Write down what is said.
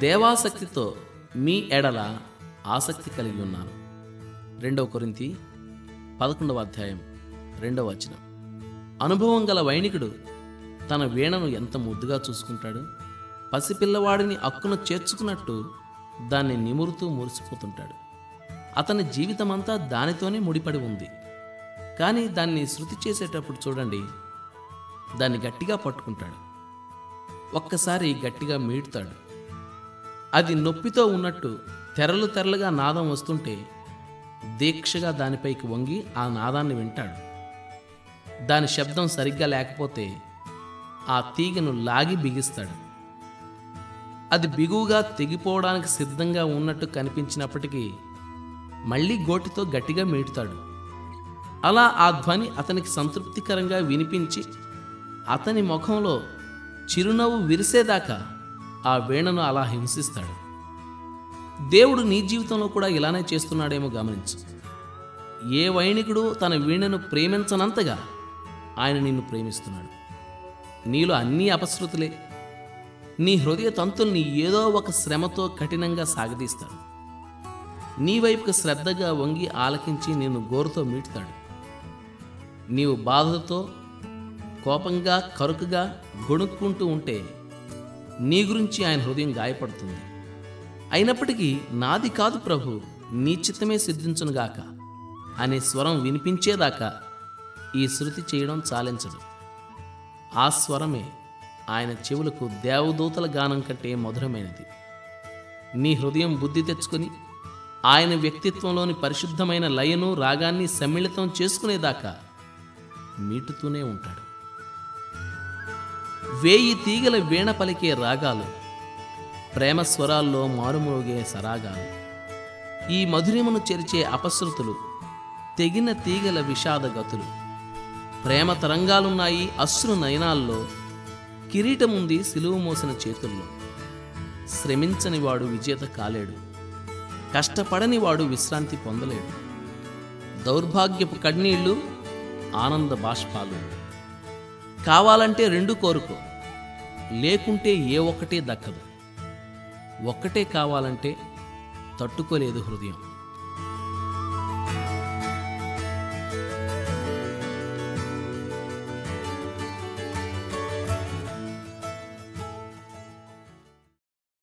దేవాసక్తితో మీ ఎడల ఆసక్తి కలిగి ఉన్నాను. రెండవ కొరింతి పదకొండవ అధ్యాయం రెండవ వచనం. అనుభవం గల వైణికుడు తన వీణను ఎంత ముద్దుగా చూసుకుంటాడు? పసిపిల్లవాడిని అక్కున చేర్చుకున్నట్టు దాన్ని నిమురుతూ మురిసిపోతుంటాడు. అతని జీవితమంతా దానితోనే ముడిపడి ఉంది. కానీ దాన్ని శృతి చేసేటప్పుడు చూడండి దాన్ని గట్టిగా పట్టుకుంటాడు. ఒక్కసారి గట్టిగా మీడుతాడు అది నొప్పితో ఉన్నట్టు తెరలు తెరలుగా నాదం వస్తుంటే దీక్షగా దానిపైకి వంగి ఆ నాదాన్ని వింటాడు. దాని శబ్దం సరిగ్గా లేకపోతే ఆ తీగను లాగి బిగిస్తాడు. అది బిగువుగా తెగిపోవడానికి సిద్ధంగా ఉన్నట్టు కనిపించినప్పటికీ మళ్ళీ గోటితో గట్టిగా మీటుతాడు. అలా ఆ ధ్వని అతనికి సంతృప్తికరంగా వినిపించి అతని ముఖంలో చిరునవ్వు విరిసేదాకా ఆ వీణను అలా హింసిస్తాడు. దేవుడు నీ జీవితంలో కూడా ఇలానే చేస్తున్నాడేమో గమనించు. ఏ వైణికుడు తన వీణను ప్రేమించనంతగా ఆయన నిన్ను ప్రేమిస్తున్నాడు. నీలో అన్నీ అపశృతులే. నీ హృదయ తంతుల్ని ఏదో ఒక శ్రమతో కఠినంగా సాగదీస్తాడు. నీ వైపుకు శ్రద్ధగా వంగి ఆలకించి నిన్ను గోరుతో మీటుతాడు. నీవు బాధతో కోపంగా కరుకుగా గొణుక్కుంటూ ఉంటే నీ గురించి ఆయన హృదయం గాయపడుతుంది. అయినప్పటికీ నాది కాదు ప్రభు నీ చిత్తమే సిద్ధించునుగాక. అనే స్వరం వినిపించేదాకా ఈ శృతి చేయడం చాలించదు. ఆ స్వరమే ఆయన చెవులకు దేవదూతల గానం కంటే మధురమైనది. నీ హృదయం బుద్ధి తెచ్చుకొని ఆయన వ్యక్తిత్వంలోని పరిశుద్ధమైన లయను రాగాన్ని సమ్మిళితం చేసుకునేదాకా మీటుతూనే ఉంటాడు. వేయి తీగల వీణ పలికే రాగాలు ప్రేమ స్వరాల్లో మారుమోగే సరాగాలు. ఈ మధురిమను చేర్చే అపశృతులు తెగిన తీగల విషాద గతులు. ప్రేమ తరంగాలున్నాయి అశ్రు నయనాల్లో కిరీటముంది సిలువు మోసిన చేతుల్లో. శ్రమించని వాడు విజేత కాలేడు కష్టపడని వాడు విశ్రాంతి పొందలేడు. దౌర్భాగ్యపు కన్నీళ్ళు ఆనంద బాష్పాలు. కావాలంటే రెండు కోరుకో. లేకుంటే ఏ ఒక్కటే దక్కదు. ఒక్కటే కావాలంటే తట్టుకోలేదు హృదయం.